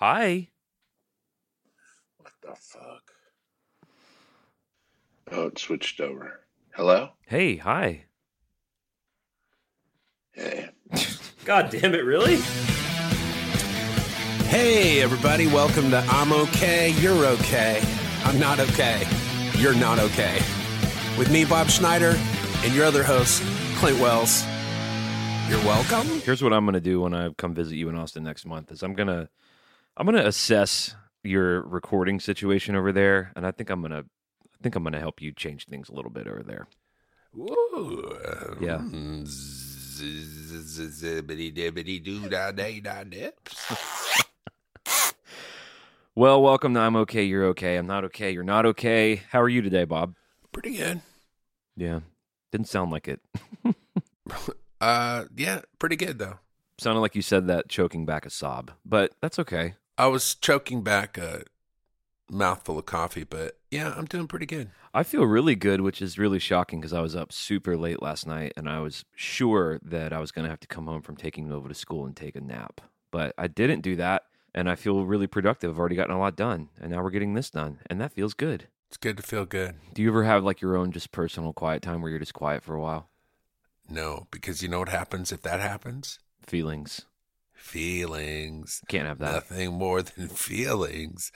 Hi. What the fuck? Oh, it switched over. Hello? Hey, hi. Hey. God damn it, really? Hey, everybody, welcome to I'm Okay, You're Okay. I'm not okay. You're not okay. With me, Bob Schneider, and your other host, Clint Wells. You're welcome. Here's what I'm gonna do when I come visit you in Austin next month. Is I'm gonna I'm gonna assess your recording situation over there, and I think I'm gonna I think I'm gonna help you change things a little bit over there. Ooh, Yeah. um. Well, welcome to I'm okay, you're okay. I'm not okay, you're not okay. How are you today, Bob? Pretty good. Yeah. Didn't sound like it. Uh, yeah, pretty good though. Sounded like you said that choking back a sob, but that's okay. I was choking back a mouthful of coffee, but yeah, I'm doing pretty good. I feel really good, which is really shocking because I was up super late last night and I was sure that I was going to have to come home from taking Nova to school and take a nap. But I didn't do that and I feel really productive. I've already gotten a lot done and now we're getting this done and that feels good. It's good to feel good. Do you ever have like your own just personal quiet time where you're just quiet for a while? No, because you know what happens if that happens? Feelings. Feelings. Can't have that. Nothing more than feelings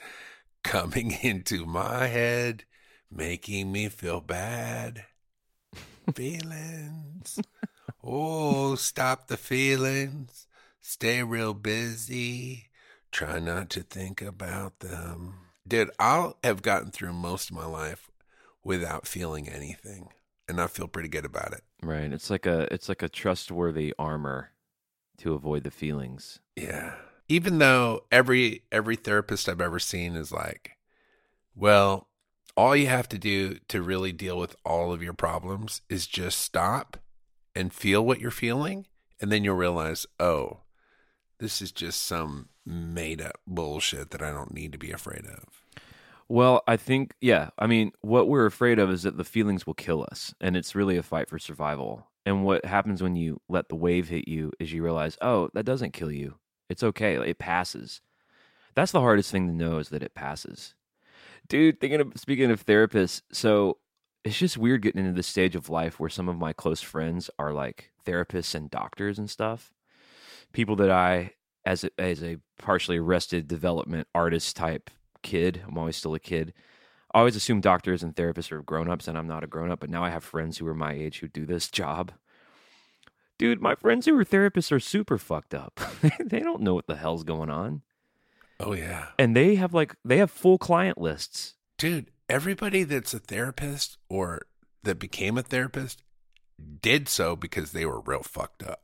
coming into my head, making me feel bad. feelings. Oh, stop the feelings. Stay real busy. Try not to think about them. Dude, I'll have gotten through most of my life without feeling anything. And I feel pretty good about it. Right. It's like a it's like a trustworthy armor to avoid the feelings. Yeah. Even though every every therapist I've ever seen is like, well, all you have to do to really deal with all of your problems is just stop and feel what you're feeling and then you'll realize, "Oh, this is just some made up bullshit that I don't need to be afraid of." Well, I think, yeah. I mean, what we're afraid of is that the feelings will kill us, and it's really a fight for survival. And what happens when you let the wave hit you is you realize, oh, that doesn't kill you. It's okay. It passes. That's the hardest thing to know is that it passes. Dude, thinking of speaking of therapists, so it's just weird getting into this stage of life where some of my close friends are like therapists and doctors and stuff. People that I, as a, as a partially arrested development artist type kid. I'm always still a kid. I always assume doctors and therapists are grown ups, and I'm not a grown up. But now I have friends who are my age who do this job. Dude, my friends who are therapists are super fucked up. they don't know what the hell's going on, Oh yeah. and they have like they have full client lists. Dude, everybody that's a therapist or that became a therapist did so because they were real fucked up.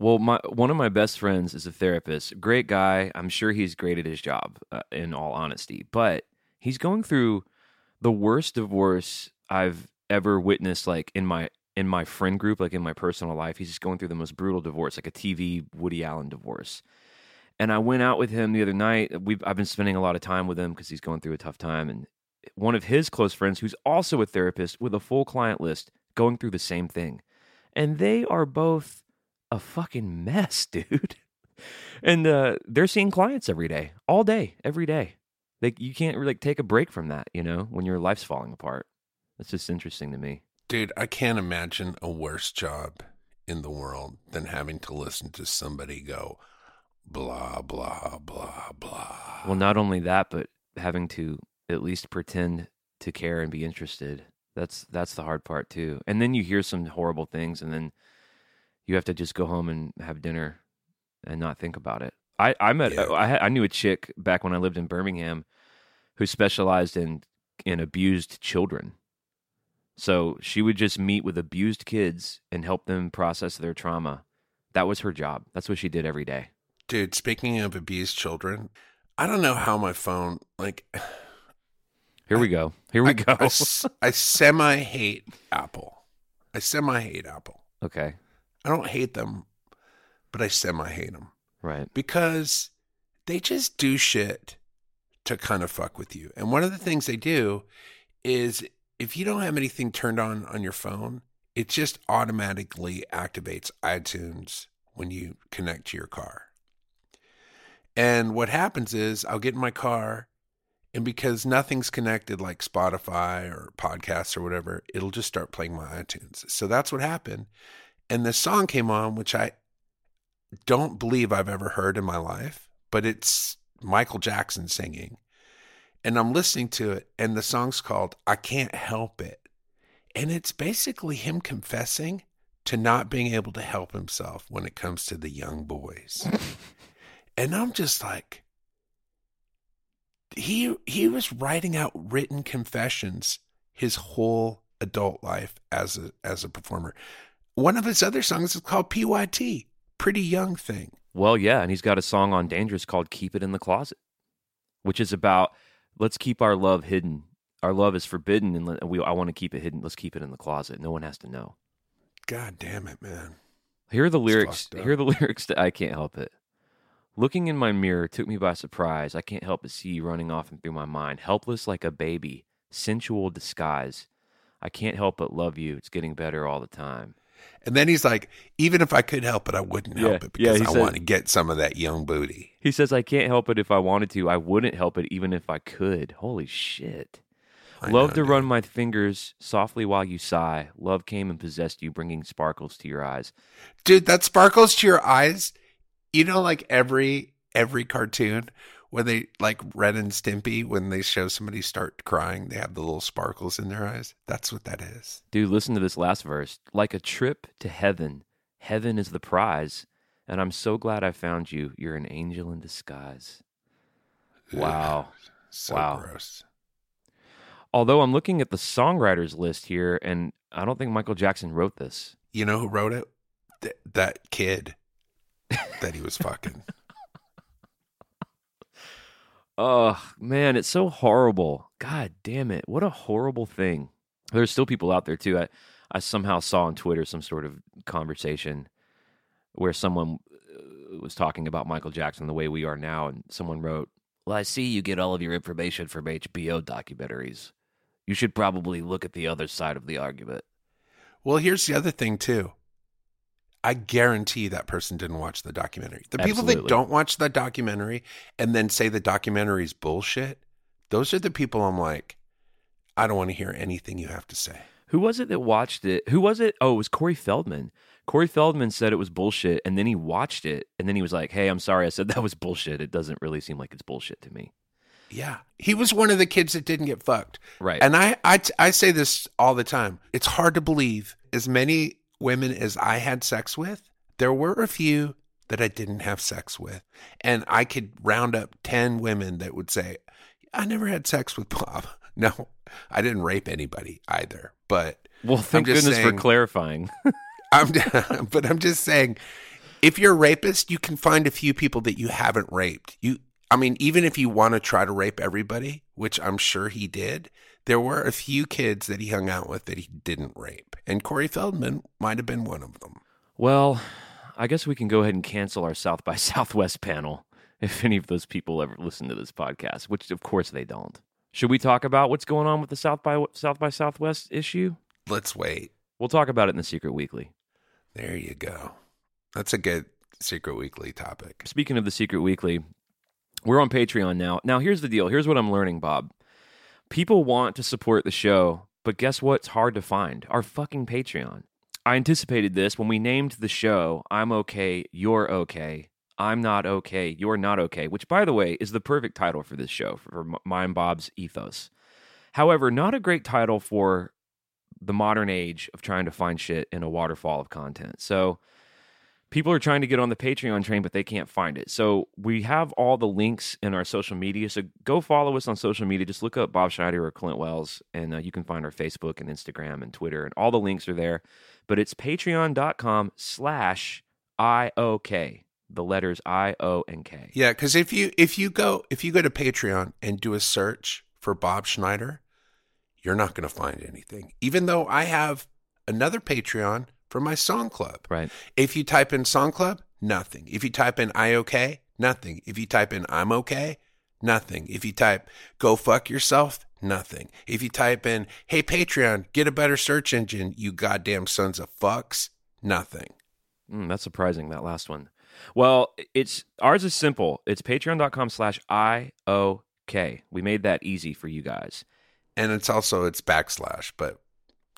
Well, my one of my best friends is a therapist. Great guy. I'm sure he's great at his job, uh, in all honesty. But he's going through the worst divorce I've ever witnessed. Like in my in my friend group, like in my personal life, he's just going through the most brutal divorce, like a TV Woody Allen divorce. And I went out with him the other night. We've I've been spending a lot of time with him because he's going through a tough time. And one of his close friends, who's also a therapist with a full client list, going through the same thing, and they are both a fucking mess, dude. And uh, they're seeing clients every day, all day, every day. Like you can't really take a break from that, you know, when your life's falling apart. That's just interesting to me. Dude, I can't imagine a worse job in the world than having to listen to somebody go blah blah blah blah. Well, not only that, but having to at least pretend to care and be interested. That's that's the hard part too. And then you hear some horrible things, and then you have to just go home and have dinner and not think about it. I I met Yeah. I I knew a chick back when I lived in Birmingham who specialized in in abused children. So she would just meet with abused kids and help them process their trauma. That was her job. That's what she did every day. Dude, speaking of abused children, I don't know how my phone like Here we go. Here we I, go. I semi hate Apple. I semi hate Apple. okay. I don't hate them, but I semi hate them Right. because they just do shit to kind of fuck with you. And one of the things they do is if you don't have anything turned on on your phone, it just automatically activates iTunes when you connect to your car. And what happens is I'll get in my car, and because nothing's connected like Spotify or podcasts or whatever, it'll just start playing my iTunes. So that's what happened. And this song came on, which I don't believe I've ever heard in my life, but it's Michael Jackson singing. And I'm listening to it, and the song's called I Can't Help It. And it's basically him confessing to not being able to help himself when it comes to the young boys. and I'm just like, he he was writing out written confessions his whole adult life as a as a performer. One of his other songs is called PYT, Pretty Young Thing. Well, yeah, and he's got a song on Dangerous called "Keep It in the Closet," which is about let's keep our love hidden. Our love is forbidden, and we I want to keep it hidden. Let's keep it in the closet. No one has to know. God damn it, man. Here are the lyrics. Here are the lyrics that I can't help it. Looking in my mirror took me by surprise. I can't help but see you running off and through my mind, helpless like a baby, sensual disguise. I can't help but love you. It's getting better all the time. And then he's like, even if I could help it, I wouldn't Yeah, help it yeah, because he I said- want to get some of that young booty. He says, I can't help it if I wanted to. I wouldn't help it even if I could. Holy shit. I Love know, to dude. run my fingers softly while you sigh. Love came and possessed you, bringing sparkles to your eyes. Dude, that sparkles to your eyes. You know, like every every cartoon when they like Ren and Stimpy, when they show somebody start crying, they have the little sparkles in their eyes. That's what that is. Dude, listen to this last verse. Like a trip to heaven. Heaven is the prize. And I'm so glad I found you. You're an angel in disguise. Wow. So Wow. gross. Although I'm looking at the songwriters list here, and I don't think Michael Jackson wrote this. You know who wrote it? Th- that kid that he was fucking. Oh, man, it's so horrible. God damn it. What a horrible thing. There's still people out there, too. I, I somehow saw on Twitter some sort of conversation where someone uh, was talking about Michael Jackson the way we are now, and someone wrote, Well, I see you get all of your information from HBO documentaries. You should probably look at the other side of the argument. Well, here's the other thing too. I guarantee that person didn't watch the documentary. The people that don't watch the documentary and then say the documentary is bullshit, those are the people I'm like, I don't want to hear anything you have to say. Who was it that watched it? Who was it? Oh, it was Corey Feldman. Corey Feldman said it was bullshit, and then he watched it, and then he was like, "Hey, I'm sorry, I said that was bullshit. It doesn't really seem like it's bullshit to me." Yeah. He was one of the kids that didn't get fucked. Right. And I, I, I say this all the time. It's hard to believe as many women as I had sex with, there were a few that I didn't have sex with. And I could round up 10 women that would say, I never had sex with Bob. No, I didn't rape anybody either. But well, thank goodness saying- for clarifying. I'm, but I'm just saying, if you're a rapist, you can find a few people that you haven't raped. You, I mean, even if you want to try to rape everybody, which I'm sure he did, there were a few kids that he hung out with that he didn't rape, and Corey Feldman might have been one of them. well, I guess we can go ahead and cancel our South by Southwest panel if any of those people ever listen to this podcast, which of course they don't. Should we talk about what's going on with the South by South by Southwest issue? Let's wait. We'll talk about it in the Secret Weekly. There you go. That's a good Secret Weekly topic. Speaking of the Secret Weekly, we're on Patreon now. Now, here's the deal. Here's what I'm learning, Bob. People want to support the show, but guess what's hard to find? Our fucking Patreon. I anticipated this when we named the show I'm okay, you're okay. I'm not okay, you're not okay, which, by the way, is the perfect title for this show, for M- my and Bob's ethos. However, not a great title for the modern age of trying to find shit in a waterfall of content. So, people are trying to get on the Patreon train, but they can't find it. So we have all the links in our social media. So go follow us on social media. Just look up Bob Schneider or Clint Wells, and uh, you can find our Facebook and Instagram and Twitter, and all the links are there. But it's patreon.com slash IOK, the letters I, O, and K. Yeah, because if you if you go if you go to Patreon and do a search for Bob Schneider, you're not going to find anything. Even though I have another Patreon for my song club. Right. If you type in song club, nothing. If you type in I okay, nothing. If you type in I'm okay, nothing. If you type go fuck yourself, nothing. If you type in hey Patreon, get a better search engine, you goddamn sons of fucks, nothing. Mm, that's surprising, that last one. Well, it's ours is simple. It's patreon.com slash IOK. We made that easy for you guys. And it's also it's backslash, but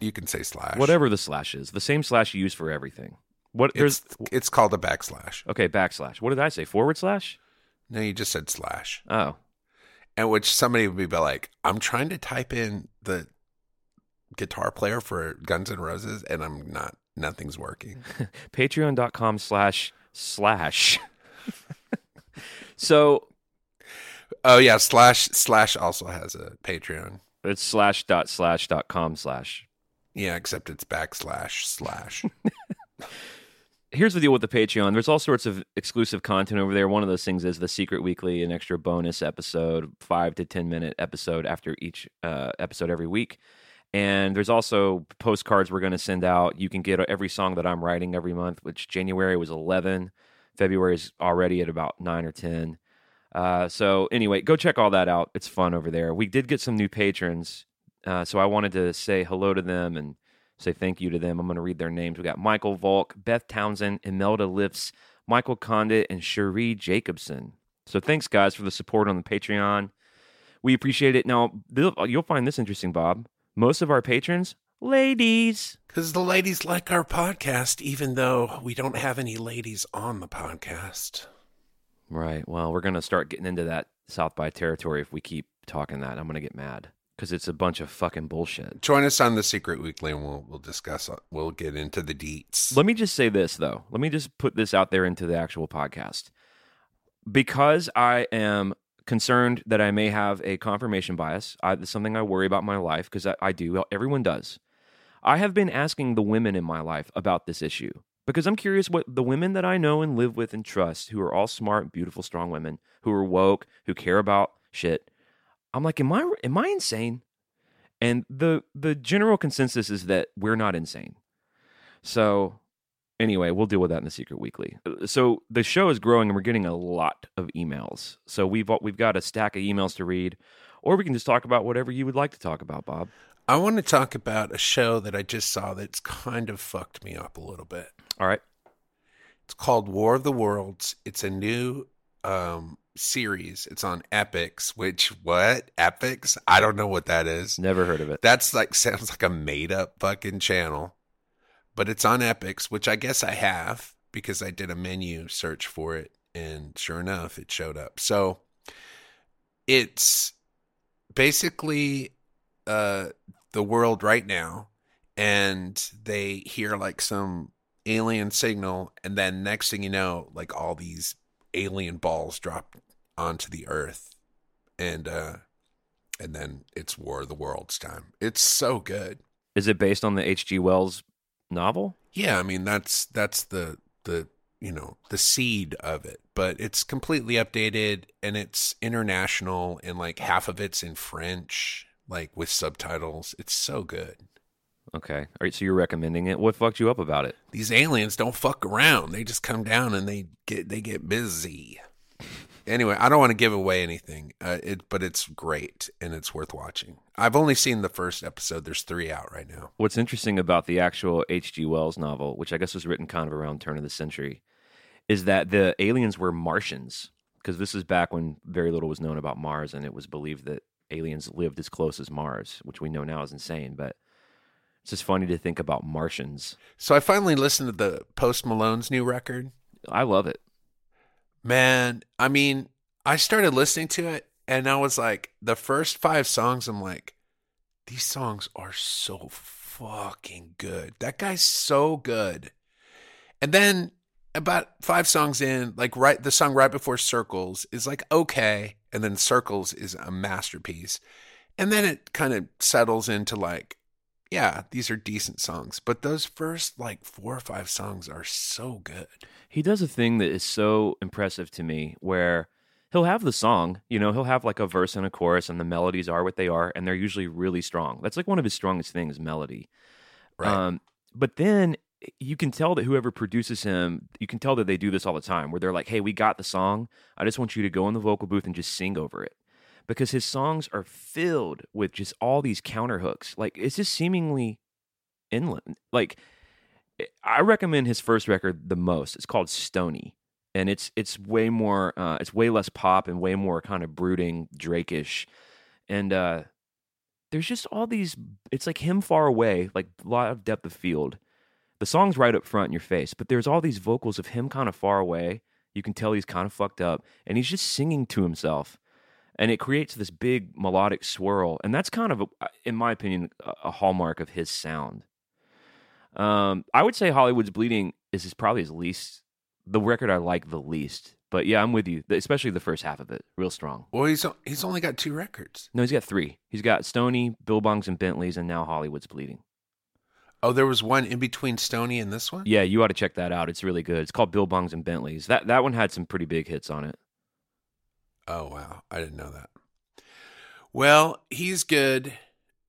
you can say slash. Whatever the slash is, the same slash you use for everything. What there's It's it's called a backslash. okay, backslash. What did I say? Forward slash? No, you just said slash. Oh. And which somebody would be like, I'm trying to type in the guitar player for Guns N' Roses and I'm not nothing's working. Patreon.com slash slash. so Oh yeah, slash slash also has a Patreon. it's slash dot slash dot com slash. Yeah, except it's backslash slash. here's the deal with the Patreon. There's all sorts of exclusive content over there. One of those things is the secret weekly, an extra bonus episode, five to ten minute episode after each uh, episode every week. And there's also postcards we're going to send out. You can get every song that I'm writing every month, which January was 11, February is already at about nine or 10. Uh, so anyway, go check all that out. It's fun over there. We did get some new patrons, uh, so I wanted to say hello to them and say thank you to them. I'm going to read their names. We got Michael Volk, Beth Townsend, Imelda Lifts, Michael Condit, and Cherie Jacobson. So thanks, guys, for the support on the Patreon. We appreciate it. Now, you'll find this interesting, Bob. Most of our patrons, ladies. Because the ladies like our podcast, even though we don't have any ladies on the podcast. Right. Well, we're going to start getting into that South by territory if we keep talking that. I'm going to get mad because it's a bunch of fucking bullshit. Join us on the Secret Weekly and we'll we'll discuss. We'll get into the deets. Let me just say this though. Let me just put this out there into the actual podcast. Because I am concerned that I may have a confirmation bias. I, it's something I worry about in my life because I, I do. Everyone does. I have been asking the women in my life about this issue because I'm curious what the women that I know and live with and trust, who are all smart, beautiful, strong women, who are woke, who care about shit. I'm like, am I am I insane? And the the general consensus is that we're not insane. So anyway, we'll deal with that in the Secret Weekly. Uh, so the show is growing, and we're getting a lot of emails. So we've we've got a stack of emails to read, or we can just talk about whatever you would like to talk about, Bob. I want to talk about a show that I just saw that's kind of fucked me up a little bit. All right, it's called War of the Worlds. It's a new um, series. It's on Epix, Which what Epix? I don't know what that is. Never heard of it. That's like sounds like a made up fucking channel but it's on Epix, which I guess I have because I did a menu search for it, and sure enough, it showed up. So it's basically uh, the world right now, and they hear like some alien signal, and then next thing you know, like all these alien balls drop onto the earth, and uh, and then it's War of the Worlds time. It's so good. Is it based on the H.G. Wells novel? Yeah, I mean that's that's the the you know the seed of it, but it's completely updated and it's international and like half of it's in French, like with subtitles. It's so good. Okay, all right. So you're recommending it. What fucked you up about it? These aliens don't fuck around. They just come down and they get they get busy. Anyway, I don't want to give away anything, uh, it, but it's great and it's worth watching. I've only seen the first episode. There's three out right now. What's interesting about the actual H.G. Wells novel, which I guess was written kind of around turn of the century, is that the aliens were Martians. Because this is back when very little was known about Mars, and it was believed that aliens lived as close as Mars, which we know now is insane. But it's just funny to think about Martians. So I finally listened to the Post Malone's new record. I love it. Man, I mean, I started listening to it and I was like, the first five songs, I'm like, these songs are so fucking good. That guy's so good. And then about five songs in, like right the song right before Circles is like okay, and then Circles is a masterpiece. And then it kind of settles into like, yeah, these are decent songs. But those first like four or five songs are so good. He does a thing that is so impressive to me where he'll have the song, you know, he'll have like a verse and a chorus and the melodies are what they are and they're usually really strong. That's like one of his strongest things, melody. Right. Um, but then you can tell that whoever produces him, you can tell that they do this all the time where they're like, "Hey, we got the song. I just want you to go in the vocal booth and just sing over it." Because his songs are filled with just all these counter hooks. Like it's just seemingly inland. Like I recommend his first record the most. It's called Stoney. and it's it's way more uh, it's way less pop and way more kind of brooding Drake-ish, and uh, there's just all these. It's like him far away, like a lot of depth of field. The song's right up front in your face, but there's all these vocals of him kind of far away. You can tell he's kind of fucked up, and he's just singing to himself, and it creates this big melodic swirl, and that's kind of, a, in my opinion, a, hallmark of his sound. Um, I would say Hollywood's Bleeding is his, probably his least, the record I like the least. But yeah, I'm with you, especially the first half of it, real strong. Well, he's he's only got two records. No, he's got three. He's got Stoney, Beerbongs and Bentleys, and now Hollywood's Bleeding. Oh, there was one in between Stoney and this one. Yeah, you ought to check that out. It's really good. It's called Beerbongs and Bentleys. That that one had some pretty big hits on it. Oh wow, I didn't know that. Well, he's good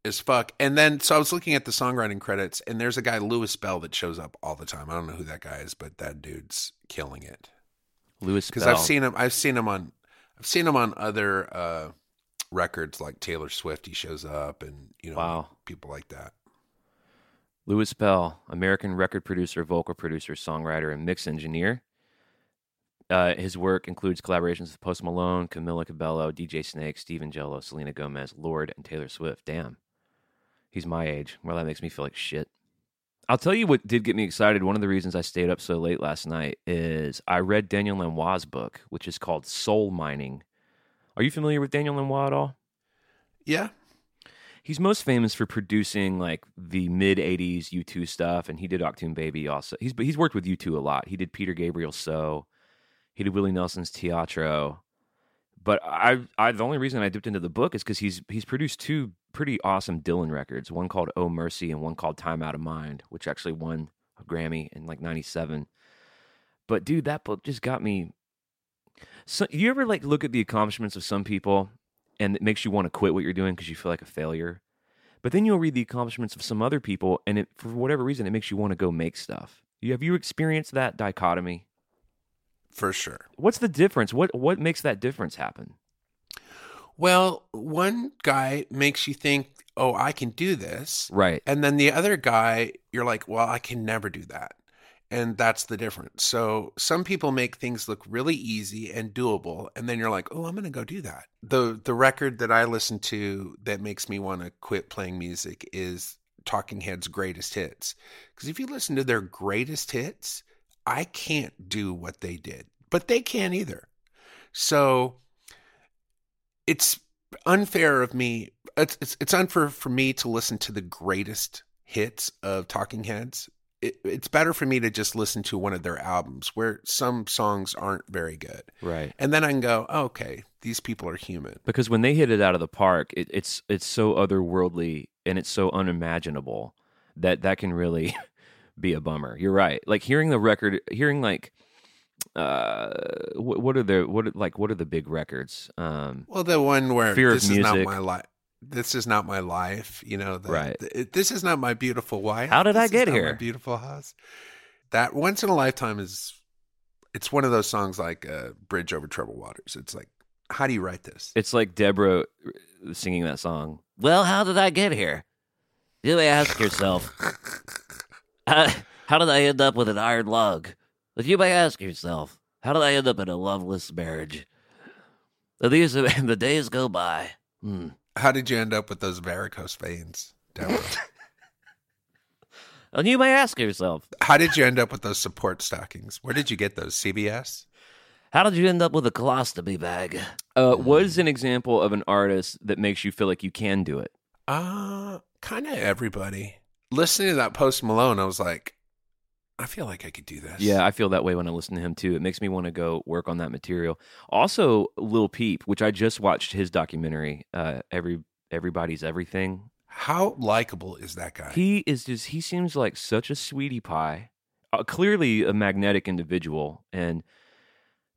as fuck. And then so I was looking at the songwriting credits, and there's a guy Louis Bell that shows up all the time. I don't know who that guy is, but that dude's killing it. Louis because I've seen him. I've seen him on. I've seen him on other uh, records like Taylor Swift. He shows up, and you know, Wow. people like that. Louis Bell, American record producer, vocal producer, songwriter, and mix engineer. Uh, his work includes collaborations with Post Malone, Camila Cabello, DJ Snake, Steven Jello, Selena Gomez, Lorde, and Taylor Swift. Damn. He's my age. Well, that makes me feel like shit. I'll tell you what did get me excited. One of the reasons I stayed up so late last night is I read Daniel Lanois' book, which is called Soul Mining. Are you familiar with Daniel Lanois at all? Yeah, He's most famous for producing like the mid '80s U2 stuff, and he did Achtung Baby. Also, he's he's worked with U2 a lot. He did Peter Gabriel So, he did Willie Nelson's Teatro. But I, I the only reason I dipped into the book is because he's he's produced two pretty awesome Dylan records. One called Oh Mercy and one called Time Out of Mind, which actually won a Grammy in like '97. But dude, that book just got me. So you ever like look at the accomplishments of some people and it makes you want to quit what you're doing because you feel like a failure. But then you'll read the accomplishments of some other people, and it, for whatever reason, it makes you want to go make stuff. You, have you experienced that dichotomy? For sure. What's the difference? What what makes that difference happen? Well, one guy makes you think, "Oh, I can do this," Right. and then the other guy, you're like, "Well, I can never do that." And that's the difference. So some people make things look really easy and doable, and then you're like, "Oh, I'm going to go do that." The the record that I listen to that makes me want to quit playing music is Talking Heads' greatest hits. Because if you listen to their greatest hits, I can't do what they did, but they can't either. So it's unfair of me. It's, it's it's unfair for me to listen to the greatest hits of Talking Heads. It, it's better for me to just listen to one of their albums where some songs aren't very good, Right. and then I can go, oh, okay, these people are human. Because when they hit it out of the park, it, it's it's so otherworldly and it's so unimaginable that that can really be a bummer. You're right. Like hearing the record, hearing like uh what, what are the what are, like what are the big records um Well, the one where Fear of this is not Music. my life. This is not my life. You know, the, Right. the- this is not my beautiful wife. How did I This is get here? beautiful house. That once in a lifetime is. It's one of those songs like uh, "Bridge Over Troubled Waters." It's like, how do you write this? It's like Deborah singing that song. Well, how did I get here? You ask yourself. how, how did I end up with an iron lung? But you may ask yourself, how did I end up in a loveless marriage? And These and the days go by. Hmm. How did you end up with those varicose veins, Deborah? And you may ask yourself, how did you end up with those support stockings? Where did you get those? CVS. how did you end up with a colostomy bag? Uh, what is an example of an artist that makes you feel like you can do it? Uh, kind of everybody. Listening to that Post Malone, I was like, I feel like I could do this. Yeah, I feel that way when I listen to him too. It makes me want to go work on that material. Also, Lil Peep, which I just watched his documentary, uh, every everybody's everything. How likable is that guy? He is just he seems like such a sweetie pie. Uh, clearly a magnetic individual. And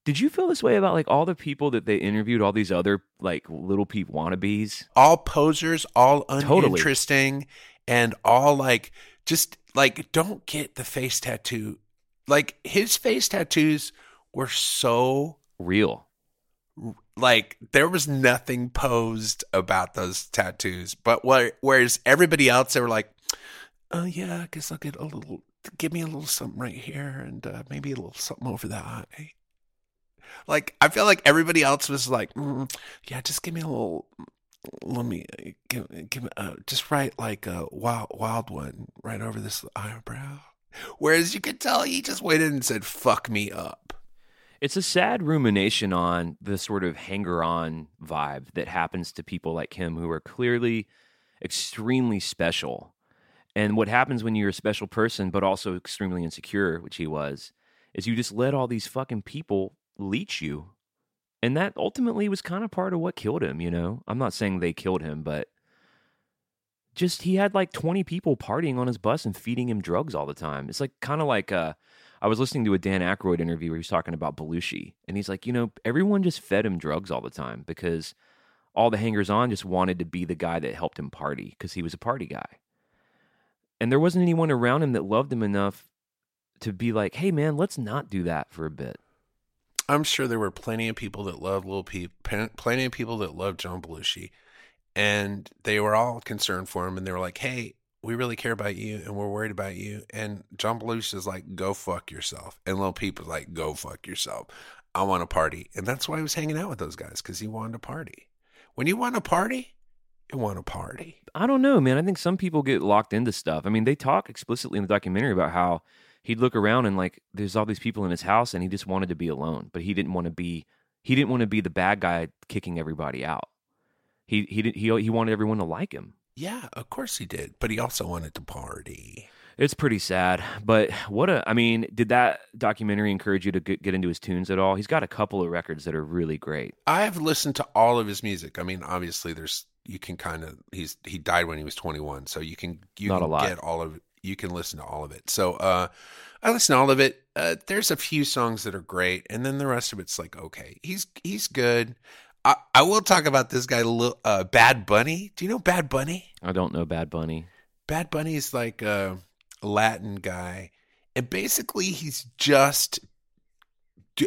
did you feel this way about like all the people that they interviewed, all these other like Little Peep wannabes? all posers, all Totally. And all like just like don't get the face tattoo. Like his face tattoos were so Real. like there was nothing posed about those tattoos. But where, whereas everybody else, they were like, "Oh yeah, I guess I'll get a little, give me a little something right here, and uh, maybe a little something over the eye." Like I feel like everybody else was like, mm, yeah, just give me a little. Let me give, give me uh, just write like a wild wild one right over this eyebrow. Whereas you could tell he just waited and said, "Fuck me up." It's a sad rumination on the sort of hanger on vibe that happens to people like him who are clearly extremely special. And what happens when you're a special person, but also extremely insecure, which he was, is you just let all these fucking people leech you. And that ultimately was kind of part of what killed him, you know? I'm not saying they killed him, but just he had like 20 people partying on his bus and feeding him drugs all the time. It's like kind of like uh I was listening to a Dan Aykroyd interview where he was talking about Belushi, and he's like, you know, everyone just fed him drugs all the time because all the hangers on just wanted to be the guy that helped him party because he was a party guy. And there wasn't anyone around him that loved him enough to be like, hey, man, let's not do that for a bit. I'm sure there were plenty of people that loved Lil Peep, plenty of people that loved John Belushi, and they were all concerned for him, and they were like, "Hey, we really care about you, and we're worried about you." And John Belushi is like, "Go fuck yourself," and Lil Peep was like, "Go fuck yourself. I want to party," and that's why he was hanging out with those guys because he wanted to party. When you want to party, you want to party. I don't know, man. I think some people get locked into stuff. I mean, they talk explicitly in the documentary about how he'd look around and like there's all these people in his house and he just wanted to be alone but he didn't want to be he didn't want to be the bad guy kicking everybody out. He he did, he he wanted everyone to like him. Yeah of course he did but he also wanted to party. It's pretty sad but what a i mean did that documentary encourage you to get, get into his tunes at all? He's got a couple of records that are really great. I've listened to all of his music. I mean obviously there's you can kind of he's he died when he was 21 so you can you Not can a lot. get all of you can listen to all of it. So uh i listen to all of it. Uh there's a few songs that are great and then the rest of it's like okay he's he's good. I i will talk about this guy uh bad bunny. Do you know bad bunny? I don't know bad bunny. Bad bunny is like a latin guy and basically he's just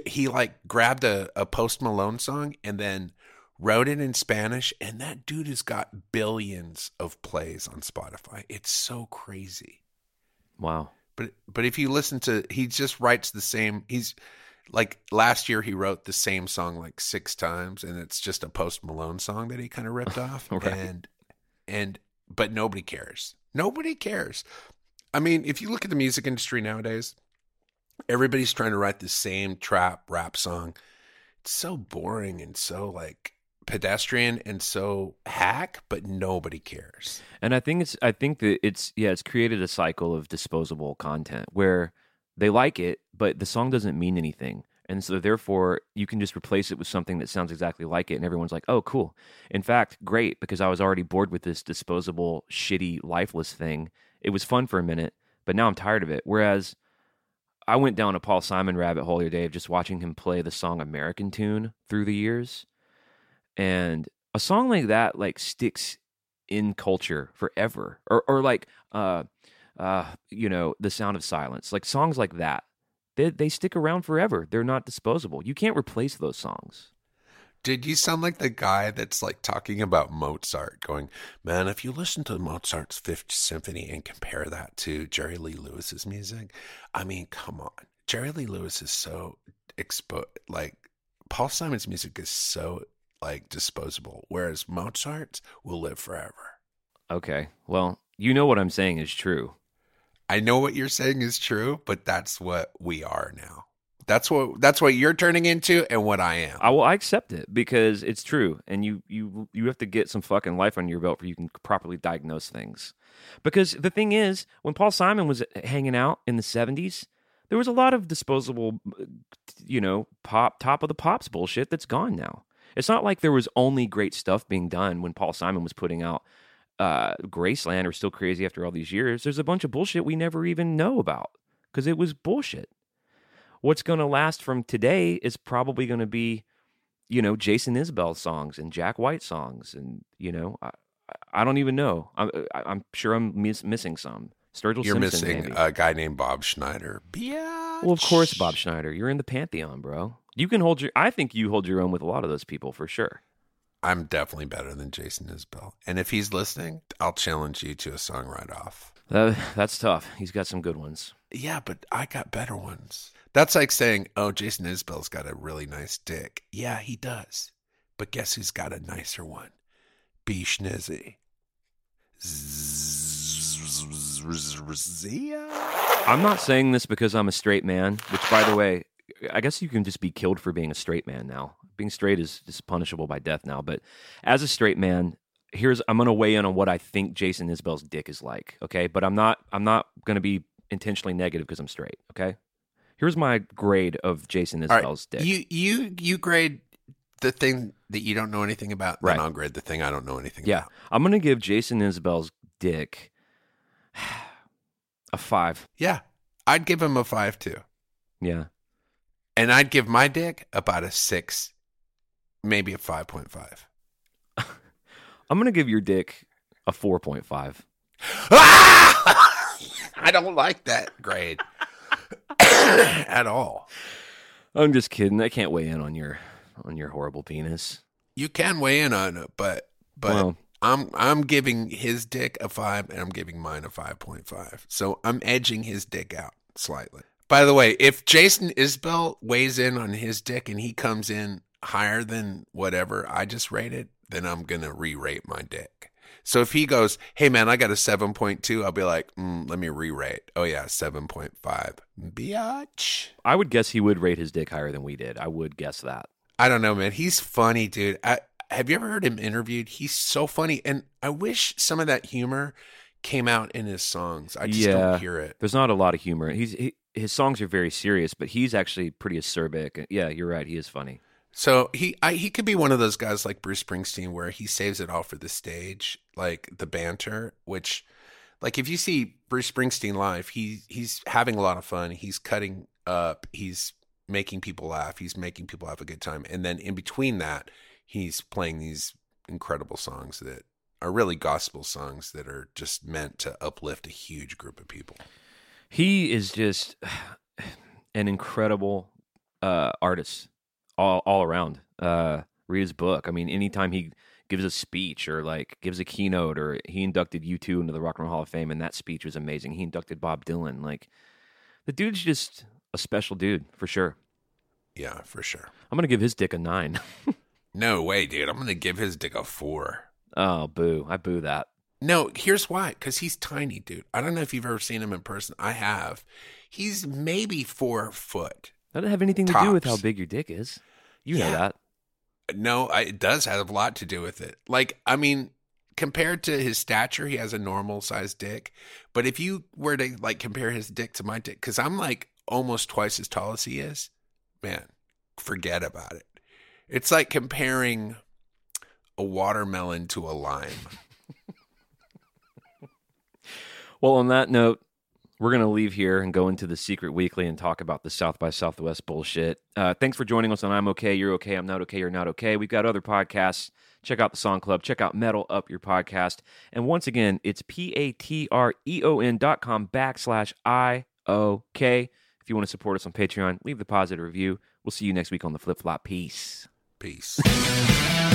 he like grabbed a, a post malone song and then wrote it in Spanish, and that dude has got billions of plays on Spotify. It's so crazy. Wow But but if you listen to, he just writes the same. He's like last year he wrote the same song like six times, and it's just a Post Malone song that he kind of ripped off. Right. And and but nobody cares. Nobody cares. I mean, if you look at the music industry nowadays, everybody's trying to write the same trap rap song. It's so boring and so like pedestrian and so hack, but nobody cares. And I think it's I think that it's yeah, it's created a cycle of disposable content where they like it, but the song doesn't mean anything. And so therefore you can just replace it with something that sounds exactly like it and everyone's like, "Oh, cool." In fact, great because I was already bored with this disposable shitty lifeless thing. It was fun for a minute, but now I'm tired of it. Whereas I went down a Paul Simon rabbit hole other day of just watching him play the song American Tune through the years. And a song like that like sticks in culture forever. Or or like uh uh you know, The Sound of Silence. Like songs like that. They they stick around forever. They're not disposable. You can't replace those songs. Did you sound like the guy that's like talking about Mozart, going, man, if you listen to Mozart's Fifth Symphony and compare that to Jerry Lee Lewis's music, I mean, come on. Jerry Lee Lewis is so expo like Paul Simon's music is so like disposable, whereas Mozart's will live forever. Okay. Well, you know what I'm saying is true. I know what you're saying is true, but that's what we are now. That's what that's what you're turning into and what I am. I will I accept it because it's true, and you you you have to get some fucking life on your belt before you can properly diagnose things. Because the thing is, when Paul Simon was hanging out in the '70s, there was a lot of disposable, you know, pop top of the pops bullshit that's gone now. It's not like there was only great stuff being done when Paul Simon was putting out uh, Graceland or Still Crazy after all these years. There's a bunch of bullshit we never even know about because it was bullshit what's going to last from today is probably going to be, you know, Jason Isbell songs and Jack White songs, and you know, I, I don't even know. I'm, I'm sure I'm miss, missing some. Sturgill You're Simpson, missing maybe. a guy named Bob Schneider. Yeah. well, of course, Bob Schneider. You're in the pantheon, bro. You can hold your. I think you hold your own with a lot of those people for sure. I'm definitely better than Jason Isbell. And if he's listening, I'll challenge you to a song right off. That, that's tough. He's got some good ones. Yeah, but I got better ones. That's like saying, "Oh, Jason Isbell's got a really nice dick." Yeah, he does. But guess who's got a nicer one? B Schnizzy. I'm not saying this because I'm a straight man, which, by the way, I guess you can just be killed for being a straight man now. Being straight is just punishable by death now. But as a straight man, here's I'm going to weigh in on what I think Jason Isbell's dick is like. Okay, but I'm not I'm not going to be intentionally negative because I'm straight. Okay, here's my grade of Jason All right, Isbell's dick. You you you grade the thing that you don't know anything about, Right. then I'll grade the thing I don't know anything yeah, about. I'm going to give Jason Isbell's dick a five. Yeah. I'd give him a five too. Yeah, And I'd give my dick about a six, maybe a five point five. I'm going to give your dick a four point five. I don't like that grade at all. I'm just kidding. I can't weigh in on your on your horrible penis. You can weigh in on it, but but Well- I'm I'm giving his dick a five, and I'm giving mine a five point five. So I'm edging his dick out slightly. By the way, if Jason Isbell weighs in on his dick and he comes in higher than whatever I just rated, then I'm gonna re-rate my dick. So if he goes, "Hey man, I got a seven point two, I'll be like, mm, "Let me re-rate." Oh yeah, seven point five, biatch. I would guess he would rate his dick higher than we did. I would guess that. I don't know, man. He's funny, dude. I, have you ever heard him interviewed? He's so funny, and I wish some of that humor came out in his songs. I just Yeah. don't hear it. There's not a lot of humor. He's he, his songs are very serious, but he's actually pretty acerbic. Yeah, you're right. He is funny. So he I, he could be one of those guys like Bruce Springsteen, where he saves it all for the stage, like the banter. Which, like, if you see Bruce Springsteen live, he he's having a lot of fun. He's cutting up. He's making people laugh. He's making people have a good time. And then in between that, he's playing these incredible songs that are really gospel songs that are just meant to uplift a huge group of people. He is just an incredible uh, artist all all around. Uh, read his book. I mean, anytime he gives a speech or like gives a keynote, or he inducted U two into the Rock and Roll Hall of Fame, and that speech was amazing. He inducted Bob Dylan. Like the dude's just a special dude for sure. Yeah, for sure. I'm gonna give his dick a nine. No way, dude. I'm gonna give his dick a four. Oh, boo! I boo that. No, here's why. Because he's tiny, dude. I don't know if you've ever seen him in person. I have. He's maybe four foot. That doesn't have anything to do with how big your dick is. You know that. No, I, it does have a lot to do with it. Like, I mean, compared to his stature, he has a normal sized dick. But if you were to like compare his dick to my dick, because I'm like almost twice as tall as he is, man, forget about it. It's like comparing a watermelon to a lime. Well, on that note, we're going to leave here and go into the secret weekly and talk about the South by Southwest bullshit. Uh, thanks for joining us on I'm Okay, You're Okay, I'm Not Okay, You're Not Okay. We've got other podcasts. Check out the Song Club. Check out Metal Up Your Podcast. And once again, it's P A T R E O N dot com backslash I O K. If you want to support us on Patreon, leave the positive review. We'll see you next week on the Flip Flop. Peace. Peace.